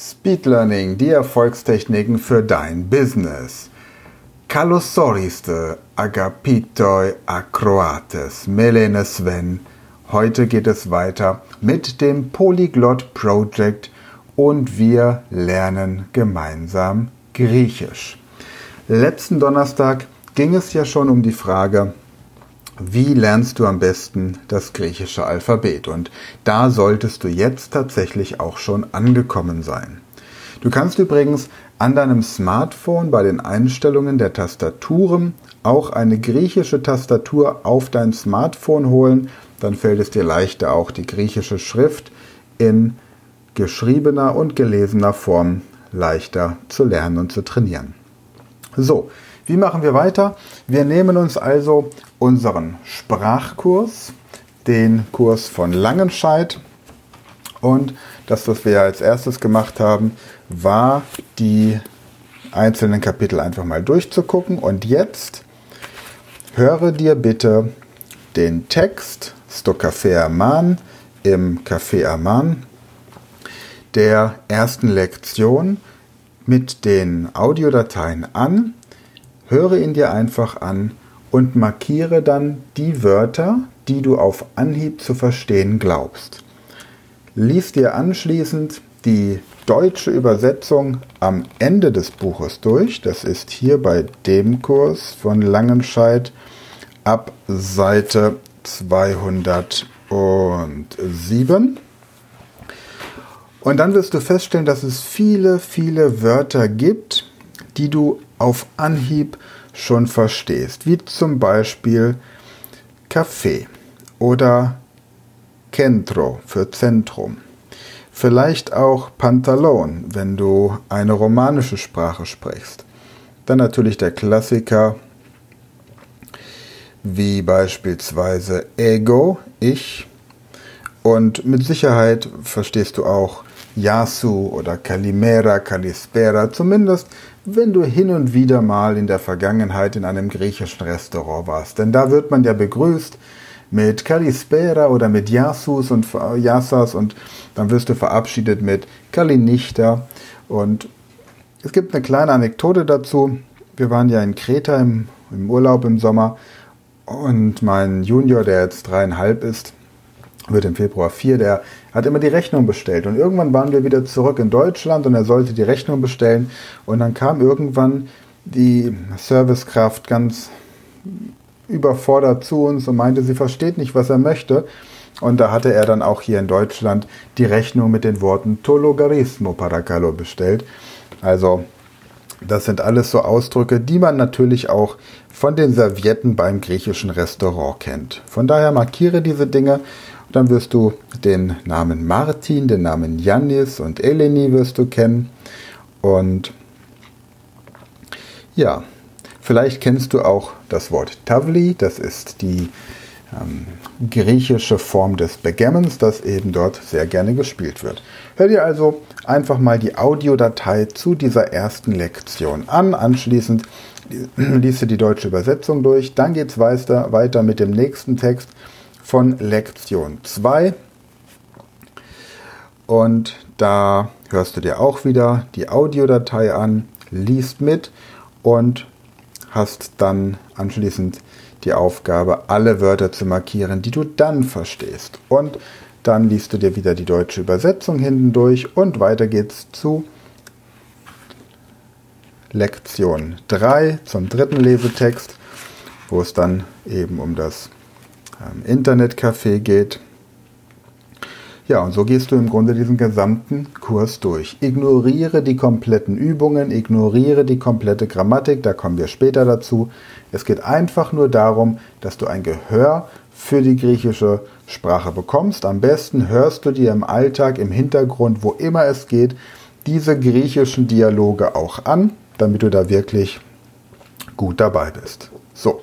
Speed Learning, die Erfolgstechniken für dein Business. Kalosoriste agapitoi acroates, Melene Sven. Heute geht es weiter mit dem Polyglot Project und wir lernen gemeinsam Griechisch. Letzten Donnerstag ging es ja schon um die Frage, wie lernst du am besten das griechische Alphabet? Und da solltest du jetzt tatsächlich auch schon angekommen sein. Du kannst übrigens an deinem Smartphone bei den Einstellungen der Tastaturen auch eine griechische Tastatur auf dein Smartphone holen. Dann fällt es dir leichter, auch die griechische Schrift in geschriebener und gelesener Form leichter zu lernen und zu trainieren. So, wie machen wir weiter? Wir nehmen uns also unseren Sprachkurs, den Kurs von Langenscheid. Und das, was wir als erstes gemacht haben, war die einzelnen Kapitel einfach mal durchzugucken. Und jetzt höre dir bitte den Text Sto Café Aman im Café Aman der ersten Lektion mit den Audiodateien an höre ihn dir einfach an und markiere dann die Wörter, die du auf Anhieb zu verstehen glaubst. Lies dir anschließend die deutsche Übersetzung am Ende des Buches durch. Das ist hier bei dem Kurs von Langenscheid ab Seite 207. Und dann wirst du feststellen, dass es viele, viele Wörter gibt, die du auf Anhieb schon verstehst, wie zum Beispiel Café oder Centro für Zentrum. Vielleicht auch Pantalon, wenn du eine romanische Sprache sprichst. Dann natürlich der Klassiker, wie beispielsweise Ego, ich. Und mit Sicherheit verstehst du auch Yasu oder Kalimera, Kalispera, zumindest wenn du hin und wieder mal in der Vergangenheit in einem griechischen Restaurant warst. Denn da wird man ja begrüßt mit Kalispera oder mit Yasus und Yasas und dann wirst du verabschiedet mit Kalinichta. Und es gibt eine kleine Anekdote dazu. Wir waren ja in Kreta im, im Urlaub im Sommer und mein Junior, der jetzt dreieinhalb ist, wird im Februar 4, der hat immer die Rechnung bestellt. Und irgendwann waren wir wieder zurück in Deutschland und er sollte die Rechnung bestellen. Und dann kam irgendwann die Servicekraft ganz überfordert zu uns und meinte, sie versteht nicht, was er möchte. Und da hatte er dann auch hier in Deutschland die Rechnung mit den Worten Tologarismo Paracalo bestellt. Also das sind alles so Ausdrücke, die man natürlich auch von den Servietten beim griechischen Restaurant kennt. Von daher markiere diese Dinge dann wirst du den Namen Martin, den Namen Janis und Eleni wirst du kennen. Und ja, vielleicht kennst du auch das Wort Tavli, das ist die ähm, griechische Form des Begammons, das eben dort sehr gerne gespielt wird. Hör dir also einfach mal die Audiodatei zu dieser ersten Lektion an. Anschließend liest du die deutsche Übersetzung durch. Dann geht es weiter, weiter mit dem nächsten Text von Lektion 2. Und da hörst du dir auch wieder die Audiodatei an, liest mit und hast dann anschließend die Aufgabe, alle Wörter zu markieren, die du dann verstehst. Und dann liest du dir wieder die deutsche Übersetzung hinten durch und weiter geht's zu Lektion 3 zum dritten Lesetext, wo es dann eben um das Internetcafé geht. Ja, und so gehst du im Grunde diesen gesamten Kurs durch. Ignoriere die kompletten Übungen, ignoriere die komplette Grammatik, da kommen wir später dazu. Es geht einfach nur darum, dass du ein Gehör für die griechische Sprache bekommst. Am besten hörst du dir im Alltag, im Hintergrund, wo immer es geht, diese griechischen Dialoge auch an, damit du da wirklich gut dabei bist. So,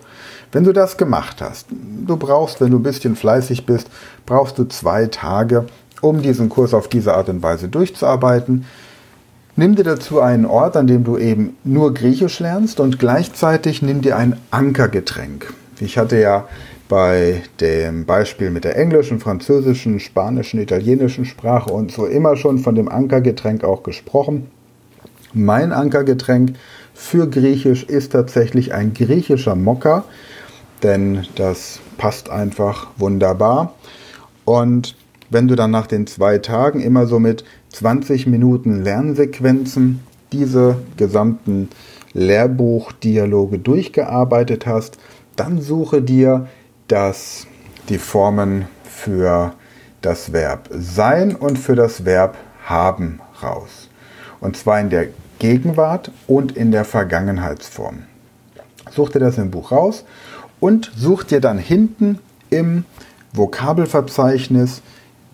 wenn du das gemacht hast, du brauchst, wenn du ein bisschen fleißig bist, brauchst du zwei Tage, um diesen Kurs auf diese Art und Weise durchzuarbeiten. Nimm dir dazu einen Ort, an dem du eben nur Griechisch lernst und gleichzeitig nimm dir ein Ankergetränk. Ich hatte ja bei dem Beispiel mit der englischen, französischen, spanischen, italienischen Sprache und so immer schon von dem Ankergetränk auch gesprochen. Mein Ankergetränk für Griechisch ist tatsächlich ein griechischer Mokka, denn das passt einfach wunderbar. Und wenn du dann nach den zwei Tagen immer so mit 20 Minuten Lernsequenzen diese gesamten Lehrbuchdialoge durchgearbeitet hast, dann suche dir das, die Formen für das Verb sein und für das Verb haben raus. Und zwar in der Gegenwart und in der Vergangenheitsform. Such dir das im Buch raus und such dir dann hinten im Vokabelverzeichnis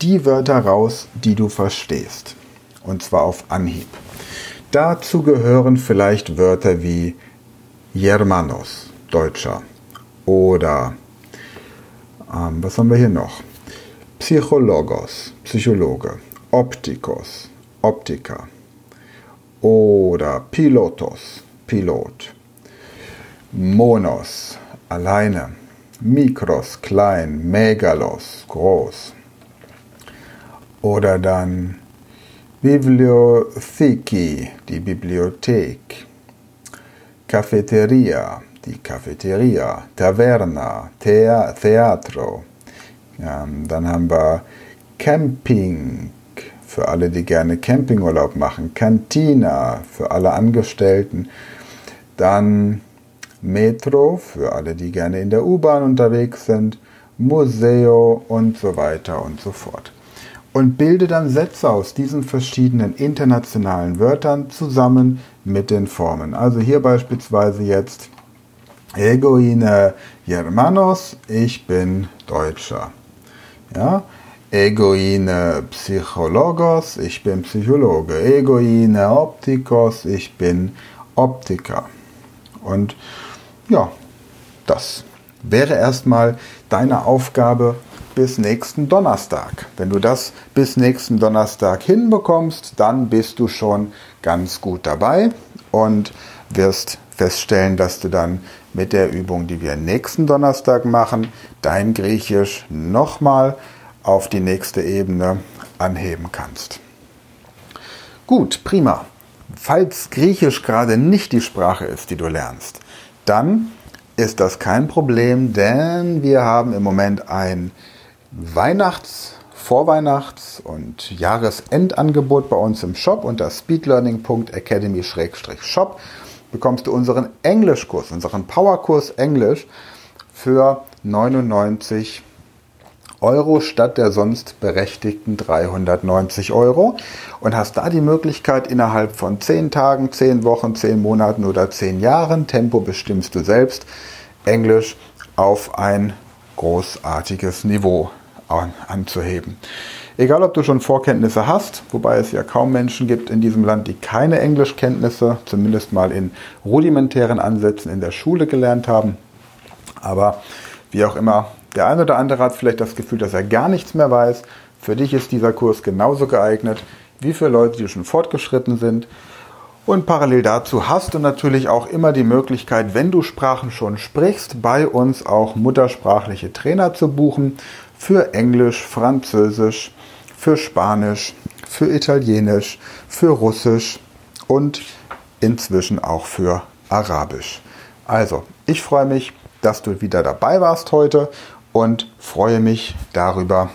die Wörter raus, die du verstehst. Und zwar auf Anhieb. Dazu gehören vielleicht Wörter wie Germanos, Deutscher, oder ähm, was haben wir hier noch? Psychologos, Psychologe, Optikos, Optiker oder Pilotos, Pilot, Monos, alleine, Mikros, klein, Megalos, groß. Oder dann Bibliotheki, die Bibliothek, Cafeteria, die Cafeteria, Taverna, Thea Theatro. Ja, dann haben wir Camping. Für alle, die gerne Campingurlaub machen, Cantina für alle Angestellten, dann Metro für alle, die gerne in der U-Bahn unterwegs sind, Museo und so weiter und so fort. Und bilde dann Sätze aus diesen verschiedenen internationalen Wörtern zusammen mit den Formen. Also hier beispielsweise jetzt Egoine Germanos, ich bin Deutscher. Ja? Egoine Psychologos, ich bin Psychologe. Egoine Optikos, ich bin Optiker. Und ja, das wäre erstmal deine Aufgabe bis nächsten Donnerstag. Wenn du das bis nächsten Donnerstag hinbekommst, dann bist du schon ganz gut dabei und wirst feststellen, dass du dann mit der Übung, die wir nächsten Donnerstag machen, dein Griechisch nochmal auf die nächste Ebene anheben kannst. Gut, prima. Falls Griechisch gerade nicht die Sprache ist, die du lernst, dann ist das kein Problem, denn wir haben im Moment ein Weihnachts-, Vorweihnachts- und Jahresendangebot bei uns im Shop unter speedlearning.academy-shop bekommst du unseren Englischkurs, unseren Powerkurs Englisch für 99 Euro statt der sonst berechtigten 390 Euro und hast da die Möglichkeit innerhalb von 10 Tagen, 10 Wochen, 10 Monaten oder 10 Jahren, Tempo bestimmst du selbst, Englisch auf ein großartiges Niveau anzuheben. Egal, ob du schon Vorkenntnisse hast, wobei es ja kaum Menschen gibt in diesem Land, die keine Englischkenntnisse, zumindest mal in rudimentären Ansätzen in der Schule gelernt haben. Aber wie auch immer, der eine oder andere hat vielleicht das Gefühl, dass er gar nichts mehr weiß. Für dich ist dieser Kurs genauso geeignet wie für Leute, die schon fortgeschritten sind. Und parallel dazu hast du natürlich auch immer die Möglichkeit, wenn du Sprachen schon sprichst, bei uns auch muttersprachliche Trainer zu buchen für Englisch, Französisch, für Spanisch, für Italienisch, für Russisch und inzwischen auch für Arabisch. Also, ich freue mich, dass du wieder dabei warst heute und freue mich darüber,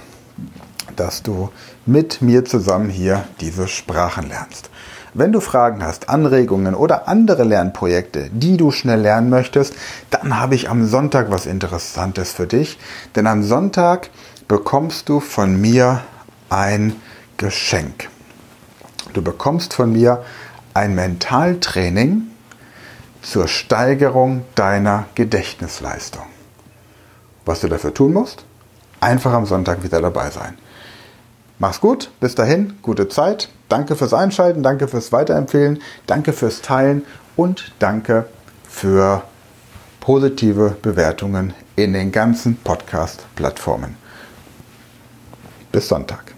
dass du mit mir zusammen hier diese Sprachen lernst. Wenn du Fragen hast, Anregungen oder andere Lernprojekte, die du schnell lernen möchtest, dann habe ich am Sonntag was Interessantes für dich. Denn am Sonntag bekommst du von mir ein Geschenk. Du bekommst von mir ein Mentaltraining zur Steigerung deiner Gedächtnisleistung. Was du dafür tun musst? Einfach am Sonntag wieder dabei sein. Mach's gut, bis dahin, gute Zeit. Danke fürs Einschalten, danke fürs Weiterempfehlen, danke fürs Teilen und danke für positive Bewertungen in den ganzen Podcast-Plattformen. Bis Sonntag.